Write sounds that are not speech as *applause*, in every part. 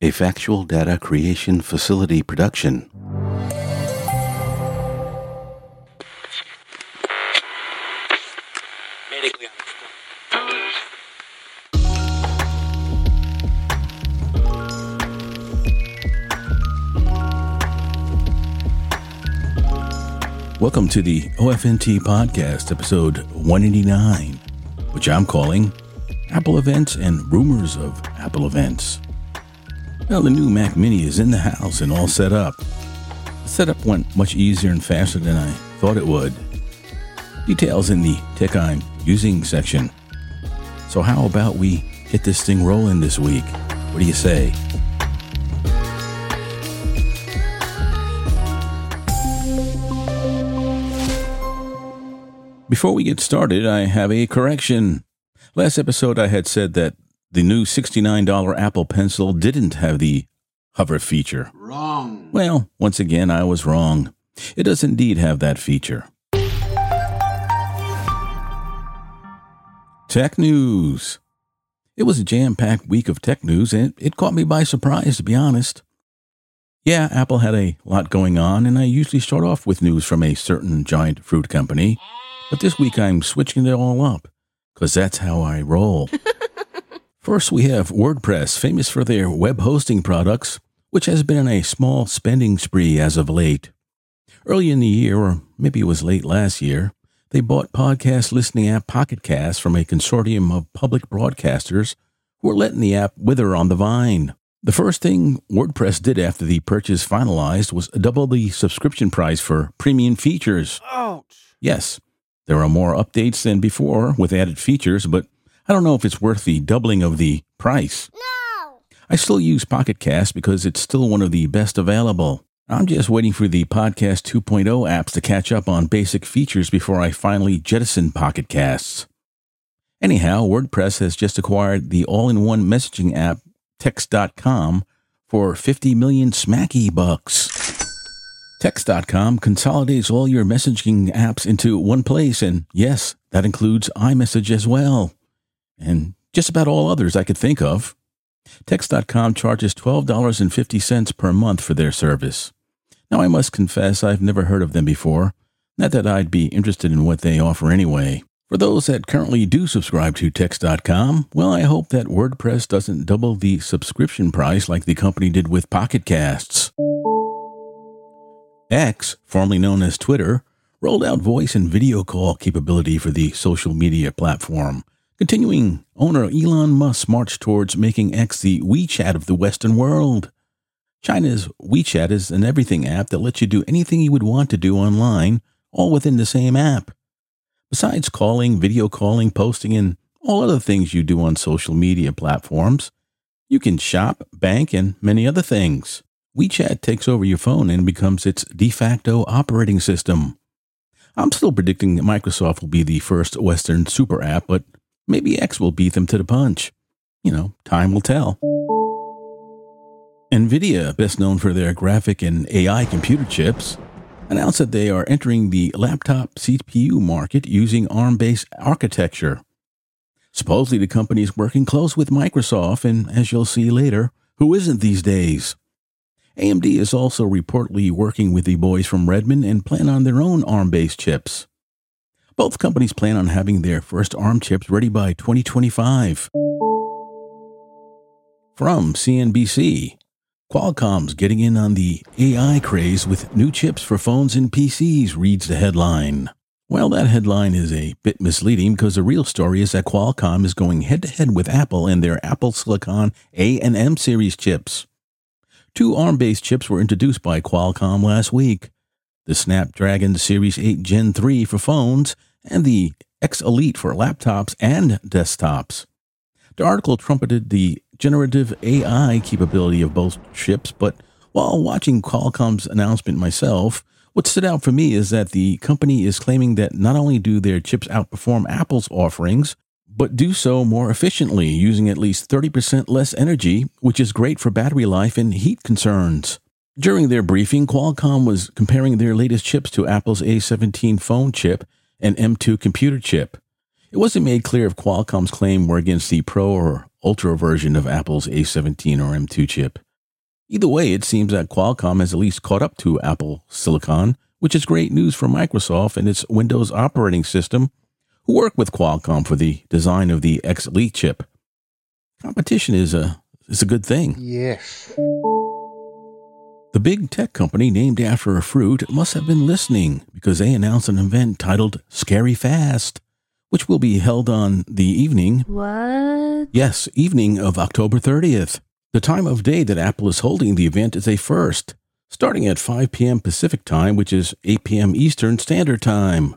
a factual data creation facility production. Welcome to the OFNT Podcast, episode 189, which I'm calling Apple Events and Rumors of Apple Events. Well, the new Mac Mini is in the house and all set up. The setup went much easier and faster than I thought it would. Details in the tech I'm using section. So, how about we get this thing rolling this week? What do you say? Before we get started, I have a correction. Last episode, I had said that the new $69 Apple Pencil didn't have the hover feature. Wrong. Well, once again, I was wrong. It does indeed have that feature. Tech news. It was a jam packed week of tech news, and it caught me by surprise, to be honest. Yeah, Apple had a lot going on, and I usually start off with news from a certain giant fruit company. But this week I'm switching it all up, because that's how I roll. *laughs* First, we have WordPress, famous for their web hosting products, which has been on a small spending spree as of late. Early in the year, or maybe it was late last year, they bought podcast listening app Pocket Cast from a consortium of public broadcasters who were letting the app wither on the vine. The first thing WordPress did after the purchase finalized was double the subscription price for premium features. Ouch. Yes, there are more updates than before with added features, but I don't know if it's worth the doubling of the price. No! I still use Pocket Cast because it's still one of the best available. I'm just waiting for the Podcast 2.0 apps to catch up on basic features before I finally jettison Pocket Casts. Anyhow, WordPress has just acquired the all in one messaging app Text.com for 50 million smacky bucks. Text.com consolidates all your messaging apps into one place, and yes, that includes iMessage as well, and just about all others I could think of. Text.com charges $12.50 per month for their service. Now, I must confess I've never heard of them before, not that I'd be interested in what they offer anyway. For those that currently do subscribe to Text.com, well, I hope that WordPress doesn't double the subscription price like the company did with Pocket Casts. X, formerly known as Twitter, rolled out voice and video call capability for the social media platform. Continuing, owner Elon Musk marched towards making X the WeChat of the Western world. China's WeChat is an everything app that lets you do anything you would want to do online, all within the same app. Besides calling, video calling, posting, and all other things you do on social media platforms, you can shop, bank, and many other things. WeChat takes over your phone and becomes its de facto operating system. I'm still predicting that Microsoft will be the first Western super app, but maybe X will beat them to the punch. You know, time will tell. NVIDIA, best known for their graphic and AI computer chips, announced that they are entering the laptop CPU market using ARM based architecture. Supposedly, the company is working close with Microsoft, and as you'll see later, who isn't these days? AMD is also reportedly working with the boys from Redmond and plan on their own ARM based chips. Both companies plan on having their first ARM chips ready by 2025. From CNBC, Qualcomm's getting in on the AI craze with new chips for phones and PCs, reads the headline. Well, that headline is a bit misleading because the real story is that Qualcomm is going head to head with Apple and their Apple Silicon A and M series chips. Two ARM-based chips were introduced by Qualcomm last week. The Snapdragon Series 8 Gen 3 for phones and the X Elite for laptops and desktops. The article trumpeted the generative AI capability of both chips, but while watching Qualcomm's announcement myself, what stood out for me is that the company is claiming that not only do their chips outperform Apple's offerings, but do so more efficiently, using at least 30% less energy, which is great for battery life and heat concerns. During their briefing, Qualcomm was comparing their latest chips to Apple's A17 phone chip and M2 computer chip. It wasn't made clear if Qualcomm's claim were against the Pro or Ultra version of Apple's A17 or M2 chip. Either way, it seems that Qualcomm has at least caught up to Apple Silicon, which is great news for Microsoft and its Windows operating system, who work with Qualcomm for the design of the X Elite chip. Competition is a is a good thing. Yes. The big tech company named after a fruit must have been listening because they announced an event titled Scary Fast, which will be held on the evening. What? Yes, evening of October 30th. The time of day that Apple is holding the event is a first, starting at 5 p.m. Pacific Time, which is 8 p.m. Eastern Standard Time.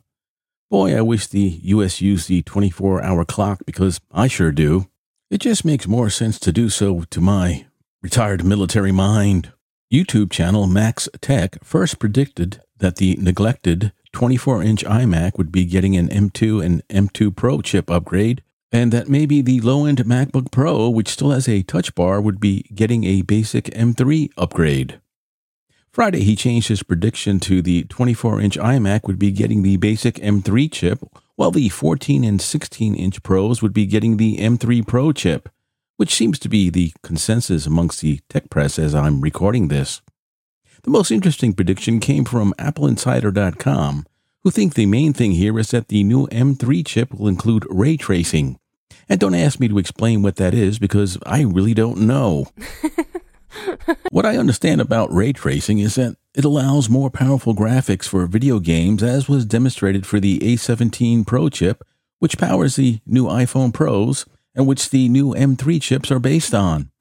Boy, I wish the US used the 24 hour clock because I sure do. It just makes more sense to do so to my retired military mind. YouTube channel Max Tech first predicted that the neglected 24 inch iMac would be getting an M2 and M2 Pro chip upgrade, and that maybe the low end MacBook Pro, which still has a touch bar, would be getting a basic M3 upgrade. Friday, he changed his prediction to the 24 inch iMac would be getting the basic M3 chip while the 14 and 16 inch Pros would be getting the M3 Pro chip, which seems to be the consensus amongst the tech press as I'm recording this. The most interesting prediction came from AppleInsider.com, who think the main thing here is that the new M3 chip will include ray tracing. And don't ask me to explain what that is because I really don't know. *laughs* what I understand about ray tracing is that it allows more powerful graphics for video games, as was demonstrated for the A17 Pro chip, which powers the new iPhone Pros and which the new M3 chips are based on.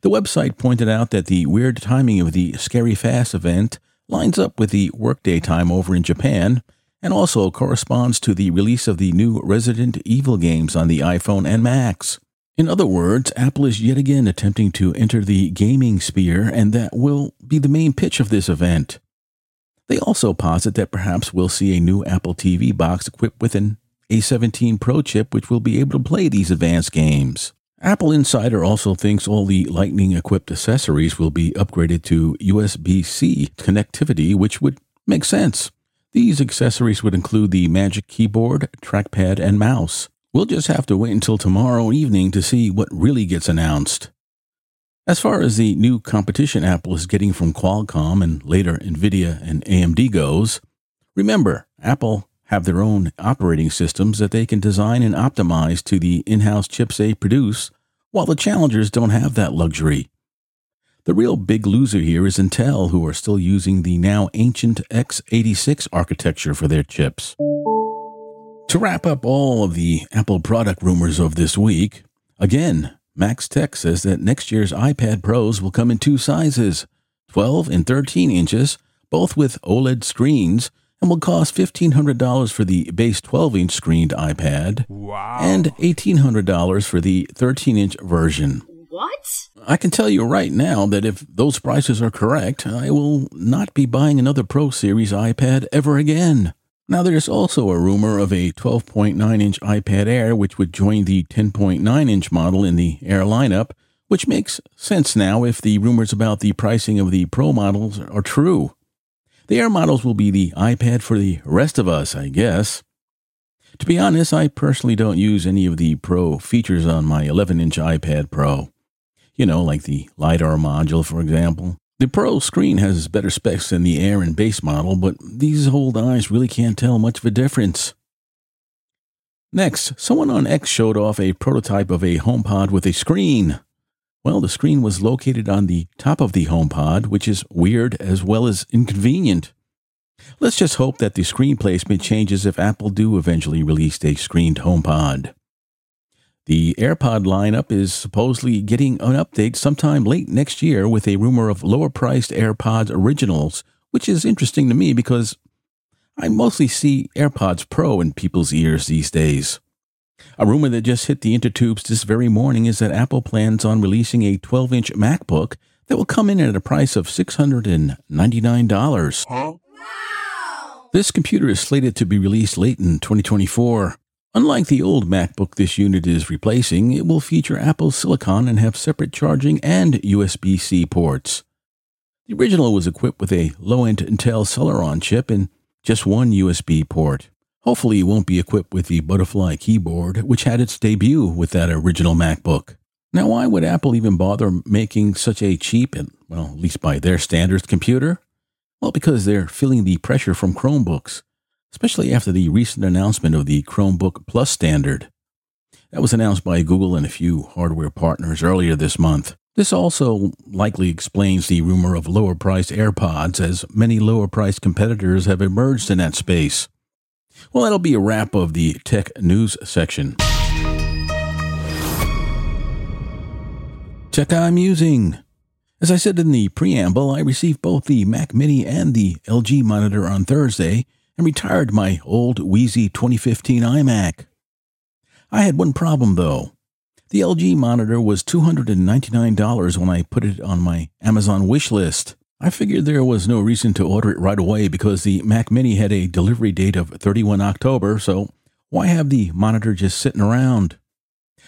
The website pointed out that the weird timing of the Scary Fast event lines up with the workday time over in Japan and also corresponds to the release of the new Resident Evil games on the iPhone and Macs. In other words, Apple is yet again attempting to enter the gaming sphere, and that will be the main pitch of this event. They also posit that perhaps we'll see a new Apple TV box equipped with an A17 Pro chip, which will be able to play these advanced games. Apple Insider also thinks all the Lightning equipped accessories will be upgraded to USB C connectivity, which would make sense. These accessories would include the Magic Keyboard, trackpad, and mouse. We'll just have to wait until tomorrow evening to see what really gets announced. As far as the new competition Apple is getting from Qualcomm and later Nvidia and AMD goes, remember, Apple have their own operating systems that they can design and optimize to the in-house chips they produce, while the challengers don't have that luxury. The real big loser here is Intel, who are still using the now ancient x86 architecture for their chips. To wrap up all of the Apple product rumors of this week, again, Max Tech says that next year's iPad Pros will come in two sizes 12 and 13 inches, both with OLED screens, and will cost $1,500 for the base 12 inch screened iPad Wow. and $1,800 for the 13 inch version. What? I can tell you right now that if those prices are correct, I will not be buying another Pro Series iPad ever again. Now, there's also a rumor of a 12.9 inch iPad Air, which would join the 10.9 inch model in the Air lineup, which makes sense now if the rumors about the pricing of the Pro models are true. The Air models will be the iPad for the rest of us, I guess. To be honest, I personally don't use any of the Pro features on my 11 inch iPad Pro. You know, like the LiDAR module, for example. The Pro screen has better specs than the Air and base model, but these old eyes really can't tell much of a difference. Next, someone on X showed off a prototype of a HomePod with a screen. Well, the screen was located on the top of the HomePod, which is weird as well as inconvenient. Let's just hope that the screen placement changes if Apple do eventually release a screened HomePod. The AirPod lineup is supposedly getting an update sometime late next year with a rumor of lower priced AirPods originals, which is interesting to me because I mostly see AirPods Pro in people's ears these days. A rumor that just hit the intertubes this very morning is that Apple plans on releasing a 12 inch MacBook that will come in at a price of $699. Huh? This computer is slated to be released late in 2024. Unlike the old MacBook this unit is replacing, it will feature Apple Silicon and have separate charging and USB C ports. The original was equipped with a low end Intel Celeron chip and just one USB port. Hopefully, it won't be equipped with the Butterfly keyboard, which had its debut with that original MacBook. Now, why would Apple even bother making such a cheap and Well, at least by their standards computer? Well, because they're feeling the pressure from Chromebooks, especially after the recent announcement of the Chromebook Plus standard. That was announced by Google and a few hardware partners earlier this month. This also likely explains the rumor of lower priced AirPods, as many lower priced competitors have emerged in that space. Well, that'll be a wrap of the tech news section. Tech I'm using. As I said in the preamble, I received both the Mac Mini and the LG monitor on Thursday and retired my old Wheezy 2015 iMac. I had one problem though. The LG monitor was $299 when I put it on my Amazon wish list. I figured there was no reason to order it right away because the Mac Mini had a delivery date of 31 October, so why have the monitor just sitting around?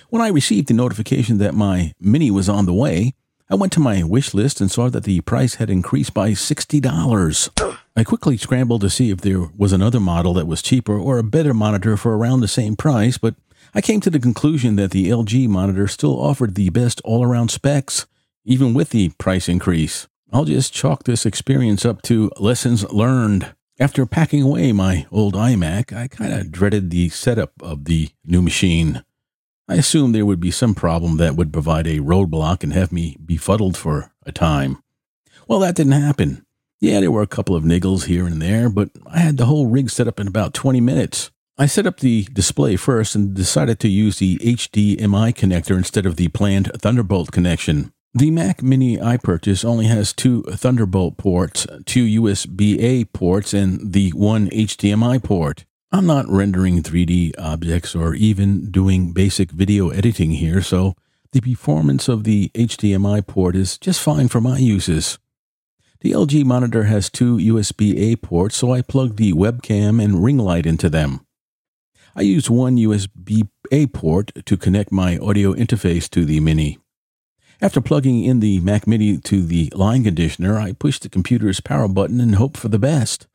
When I received the notification that my Mini was on the way, I went to my wish list and saw that the price had increased by $60. I quickly scrambled to see if there was another model that was cheaper or a better monitor for around the same price, but I came to the conclusion that the LG monitor still offered the best all around specs, even with the price increase. I'll just chalk this experience up to lessons learned. After packing away my old iMac, I kind of dreaded the setup of the new machine. I assumed there would be some problem that would provide a roadblock and have me befuddled for a time. Well, that didn't happen. Yeah, there were a couple of niggles here and there, but I had the whole rig set up in about 20 minutes. I set up the display first and decided to use the HDMI connector instead of the planned Thunderbolt connection. The Mac Mini I purchased only has two Thunderbolt ports, two USB A ports, and the one HDMI port. I'm not rendering 3D objects or even doing basic video editing here, so the performance of the HDMI port is just fine for my uses. The LG monitor has two USB A ports, so I plug the webcam and ring light into them. I use one USB A port to connect my audio interface to the Mini. After plugging in the Mac Mini to the line conditioner, I pushed the computer's power button and hoped for the best.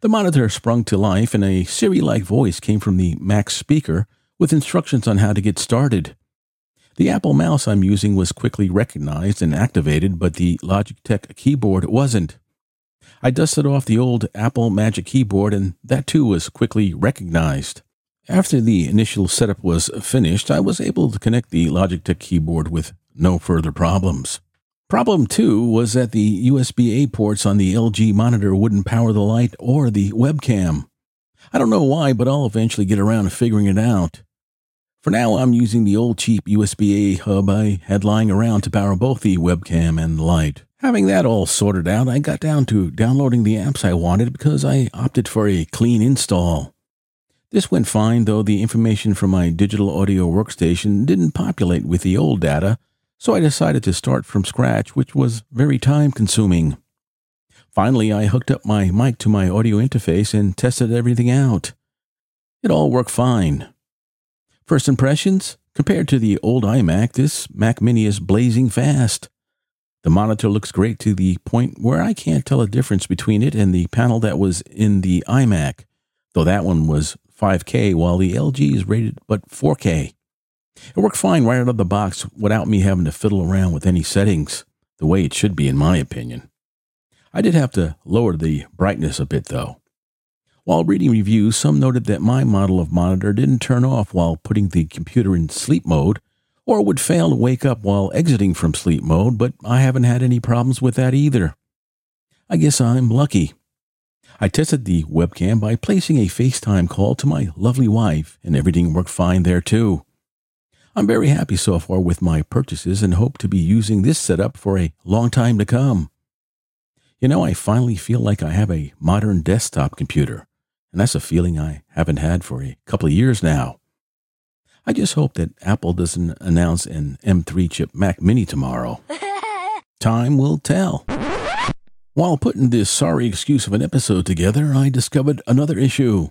The monitor sprung to life and a Siri like voice came from the Mac speaker with instructions on how to get started. The Apple mouse I'm using was quickly recognized and activated, but the Logitech keyboard wasn't. I dusted off the old Apple Magic Keyboard, and that too was quickly recognized. After the initial setup was finished, I was able to connect the Logitech keyboard with no further problems. Problem two was that the USB A ports on the LG monitor wouldn't power the light or the webcam. I don't know why, but I'll eventually get around to figuring it out. For now, I'm using the old cheap USB A hub I had lying around to power both the webcam and the light. Having that all sorted out, I got down to downloading the apps I wanted because I opted for a clean install. This went fine, though the information from my digital audio workstation didn't populate with the old data so I decided to start from scratch, which was very time consuming. Finally, I hooked up my mic to my audio interface and tested everything out. It all worked fine. First impressions? Compared to the old iMac, this Mac Mini is blazing fast. The monitor looks great to the point where I can't tell a difference between it and the panel that was in the iMac, though that one was 5K while the LG is rated but 4K. It worked fine right out of the box without me having to fiddle around with any settings, the way it should be, in my opinion. I did have to lower the brightness a bit, though. While reading reviews, some noted that my model of monitor didn't turn off while putting the computer in sleep mode, or would fail to wake up while exiting from sleep mode, but I haven't had any problems with that either. I guess I'm lucky. I tested the webcam by placing a FaceTime call to my lovely wife, and everything worked fine there too. I'm very happy so far with my purchases and hope to be using this setup for a long time to come. You know, I finally feel like I have a modern desktop computer, and that's a feeling I haven't had for a couple of years now. I just hope that Apple doesn't announce an M3 chip Mac Mini tomorrow. *laughs* Time will tell. While putting this sorry excuse of an episode together, I discovered another issue.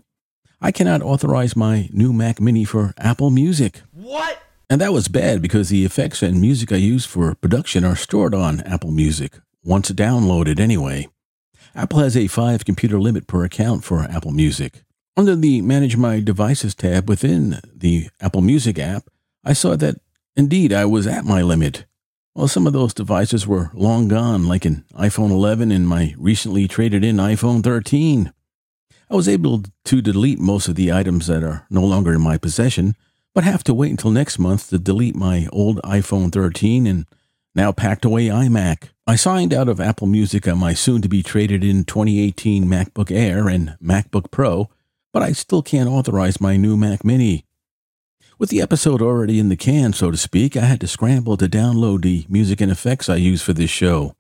I cannot authorize my new Mac Mini for Apple Music. What? And that was bad because the effects and music I use for production are stored on Apple Music, once downloaded anyway. Apple has a five computer limit per account for Apple Music. Under the Manage My Devices tab within the Apple Music app, I saw that indeed I was at my limit. Well, some of those devices were long gone, like an iPhone 11 and my recently traded in iPhone 13. I was able to delete most of the items that are no longer in my possession, but have to wait until next month to delete my old iPhone 13 and now packed away iMac. I signed out of Apple Music on my soon to be traded in 2018 MacBook Air and MacBook Pro, but I still can't authorize my new Mac Mini. With the episode already in the can, so to speak, I had to scramble to download the music and effects I use for this show.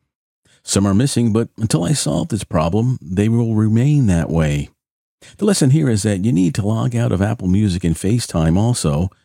Some are missing, but until I solve this problem, they will remain that way. The lesson here is that you need to log out of Apple Music and FaceTime also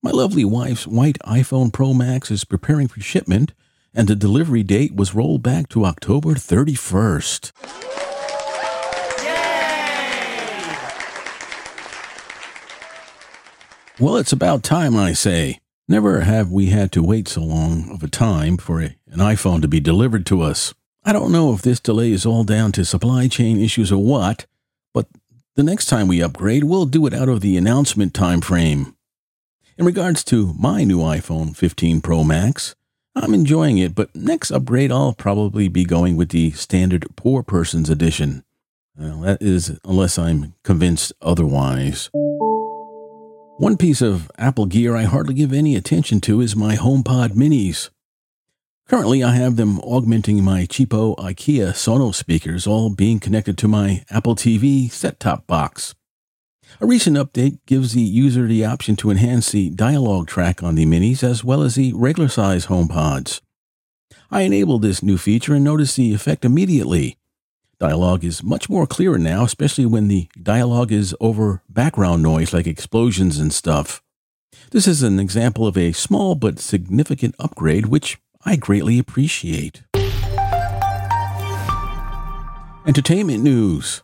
My lovely wife's white iPhone Pro Max is preparing for shipment, and the delivery date was rolled back to October 31st. Well, it's about time, I say. Never have we had to wait so long of a time for a, an iPhone to be delivered to us. I don't know if this delay is all down to supply chain issues or what, but the next time we upgrade, we'll do it out of the announcement time frame. In regards to my new iPhone 15 Pro Max, I'm enjoying it, but next upgrade I'll probably be going with the standard poor person's edition. Well, that is unless I'm convinced otherwise. One piece of Apple gear I hardly give any attention to is my HomePod minis. Currently, I have them augmenting my cheapo IKEA Sonos speakers, all being connected to my Apple TV set top box. A recent update gives the user the option to enhance the dialogue track on the minis as well as the regular size HomePods. I enabled this new feature and noticed the effect immediately. Dialogue is much more clearer now, especially when the dialogue is over background noise like explosions and stuff. This is an example of a small but significant upgrade, which I greatly appreciate. Entertainment news.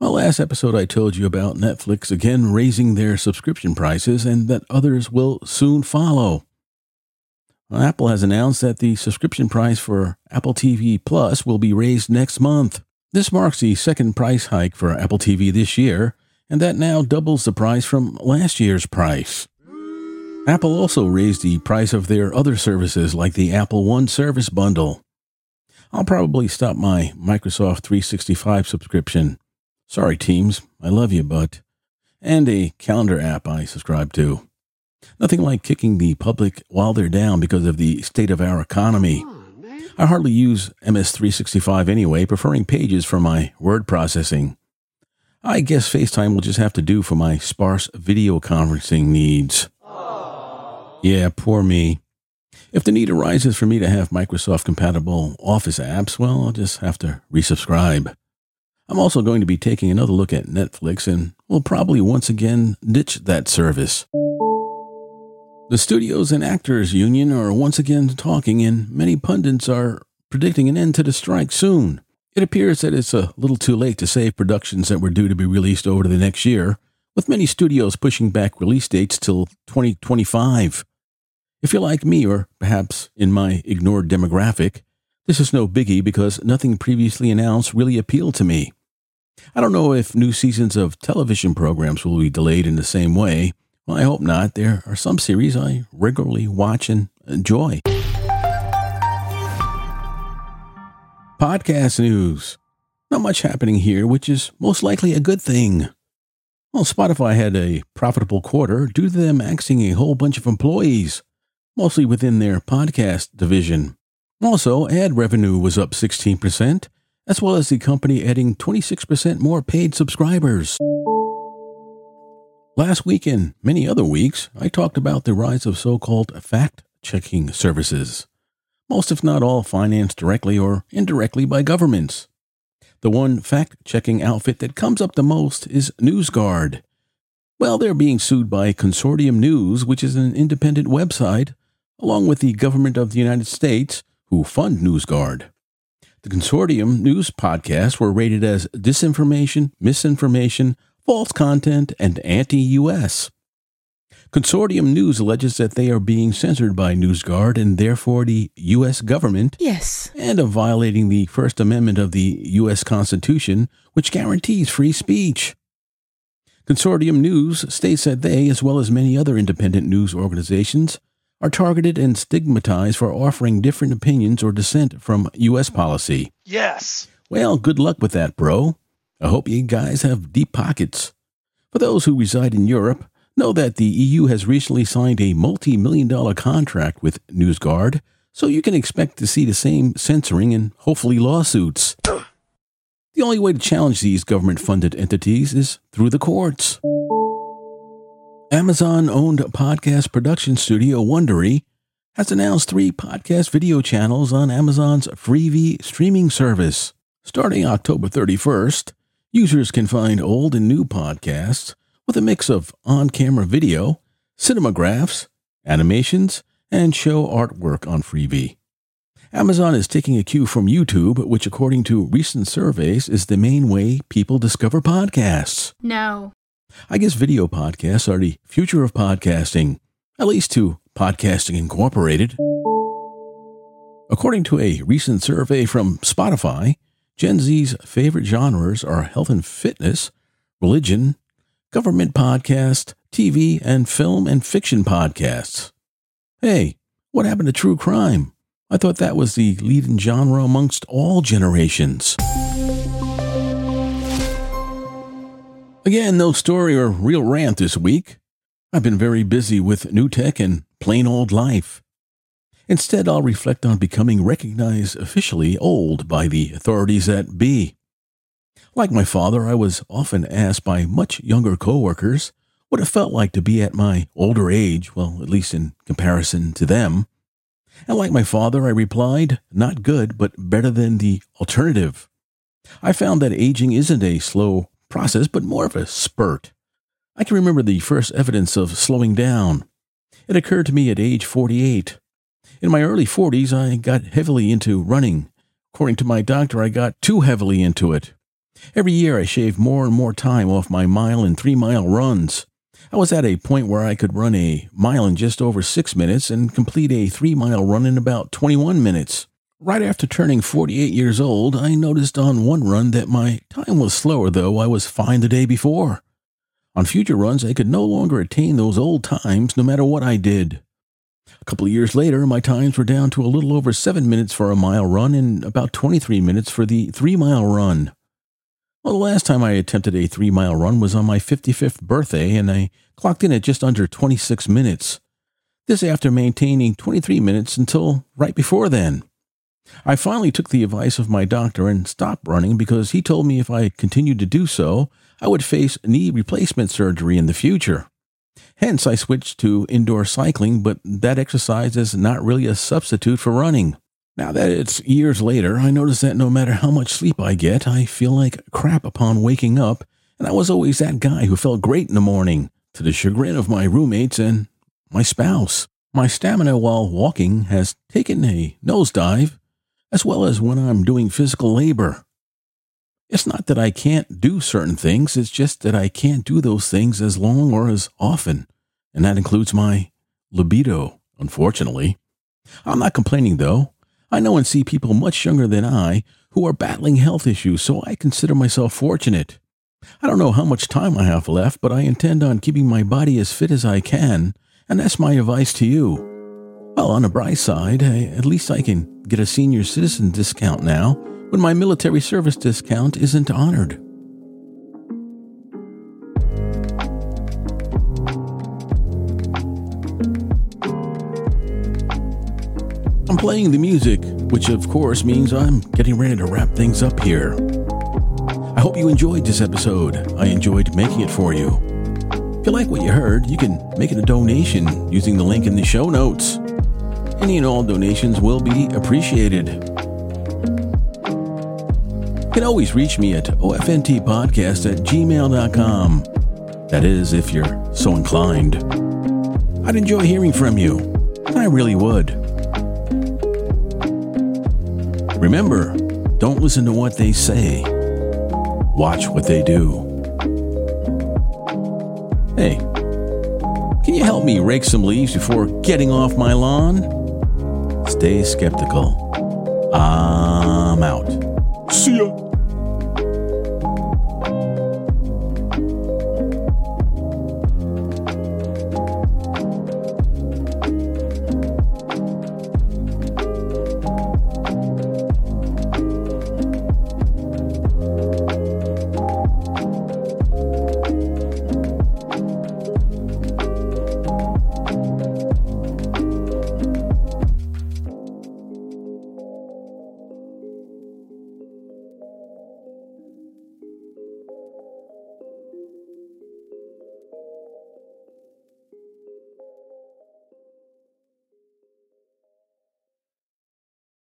Well, last episode I told you about Netflix again raising their subscription prices and that others will soon follow. Well, Apple has announced that the subscription price for Apple TV Plus will be raised next month. This marks the second price hike for Apple TV this year, and that now doubles the price from last year's price. Apple also raised the price of their other services like the Apple One service bundle. I'll probably stop my Microsoft 365 subscription Sorry, teams, I love you, but. And a calendar app I subscribe to. Nothing like kicking the public while they're down because of the state of our economy. I hardly use MS365 anyway, preferring Pages for my word processing. I guess FaceTime will just have to do for my sparse video conferencing needs. Yeah, poor me. If the need arises for me to have Microsoft compatible Office apps, well, I'll just have to resubscribe. I'm also going to be taking another look at Netflix and will probably once again ditch that service. The Studios and Actors Union are once again talking, and many pundits are predicting an end to the strike soon. It appears that it's a little too late to save productions that were due to be released over the next year, with many studios pushing back release dates till 2025. If you're like me, or perhaps in my ignored demographic, this is no biggie because nothing previously announced really appealed to me. I don't know if new seasons of television programs will be delayed in the same way. Well, I hope not. There are some series I regularly watch and enjoy. Podcast news. Not much happening here, which is most likely a good thing. Well, Spotify had a profitable quarter due to them axing a whole bunch of employees, mostly within their podcast division. Also, ad revenue was up 16%, as well as the company adding 26% more paid subscribers. Last week and many other weeks, I talked about the rise of so called fact checking services, most, if not all, financed directly or indirectly by governments. The one fact checking outfit that comes up the most is NewsGuard. Well, they're being sued by Consortium News, which is an independent website, along with the government of the United States, who fund NewsGuard. The Consortium News podcasts were rated as disinformation, misinformation, false content, and anti US. Consortium News alleges that they are being censored by NewsGuard and therefore the U.S. government. Yes. And of violating the First Amendment of the U.S. Constitution, which guarantees free speech. Consortium News states that they, as well as many other independent news organizations, are targeted and stigmatized for offering different opinions or dissent from U.S. policy. Yes. Well, good luck with that, bro. I hope you guys have deep pockets. For those who reside in Europe, Know that the EU has recently signed a multi million dollar contract with NewsGuard, so you can expect to see the same censoring and hopefully lawsuits. *sighs* the only way to challenge these government funded entities is through the courts. Amazon owned podcast production studio Wondery has announced three podcast video channels on Amazon's Freevee streaming service. Starting October 31st, users can find old and new podcasts with a mix of on camera video, cinemagraphs, animations, and show artwork on Freevee. Amazon is taking a cue from YouTube, which, according to recent surveys, is the main way people discover podcasts. No. I guess video podcasts are the future of podcasting, at least to Podcasting Incorporated. According to a recent survey from Spotify, Gen Z's favorite genres are health and fitness, religion, government podcast, TV, and film and fiction podcasts. Hey, what happened to true crime? I thought that was the leading genre amongst all generations. Again, no story or real rant this week. I've been very busy with new tech and plain old life. Instead, I'll reflect on becoming recognized officially old by the authorities at B. Like my father, I was often asked by much younger coworkers what it felt like to be at my older age, well, at least in comparison to them. And like my father, I replied, not good, but better than the alternative. I found that aging isn't a slow process, but more of a spurt. I can remember the first evidence of slowing down. It occurred to me at age 48. In my early 40s, I got heavily into running. According to my doctor, I got too heavily into it. Every year I shaved more and more time off my mile and three mile runs. I was at a point where I could run a mile in just over six minutes and complete a three mile run in about 21 minutes. Right after turning 48 years old, I noticed on one run that my time was slower, though I was fine the day before. On future runs, I could no longer attain those old times no matter what I did. A couple of years later, my times were down to a little over seven minutes for a mile run and about 23 minutes for the three mile run. Well, the last time I attempted a three mile run was on my 55th birthday, and I clocked in at just under 26 minutes. This after maintaining 23 minutes until right before then. I finally took the advice of my doctor and stopped running because he told me if I continued to do so, I would face knee replacement surgery in the future. Hence, I switched to indoor cycling, but that exercise is not really a substitute for running. Now that it's years later, I notice that no matter how much sleep I get, I feel like crap upon waking up, and I was always that guy who felt great in the morning, to the chagrin of my roommates and my spouse. My stamina while walking has taken a nosedive, as well as when I'm doing physical labor. It's not that I can't do certain things, it's just that I can't do those things as long or as often, and that includes my libido, unfortunately. I'm not complaining though. I know and see people much younger than I who are battling health issues, so I consider myself fortunate. I don't know how much time I have left, but I intend on keeping my body as fit as I can, and that's my advice to you. Well, on the bright side, at least I can get a senior citizen discount now when my military service discount isn't honored. I'm playing the music, which of course means I'm getting ready to wrap things up here. I hope you enjoyed this episode. I enjoyed making it for you. If you like what you heard, you can make it a donation using the link in the show notes. Any and all donations will be appreciated. You can always reach me at ofntpodcast at gmail.com. That is, if you're so inclined. I'd enjoy hearing from you. I really would. Remember, don't listen to what they say. Watch what they do. Hey, can you help me rake some leaves before getting off my lawn? Stay skeptical. I'm out. See ya.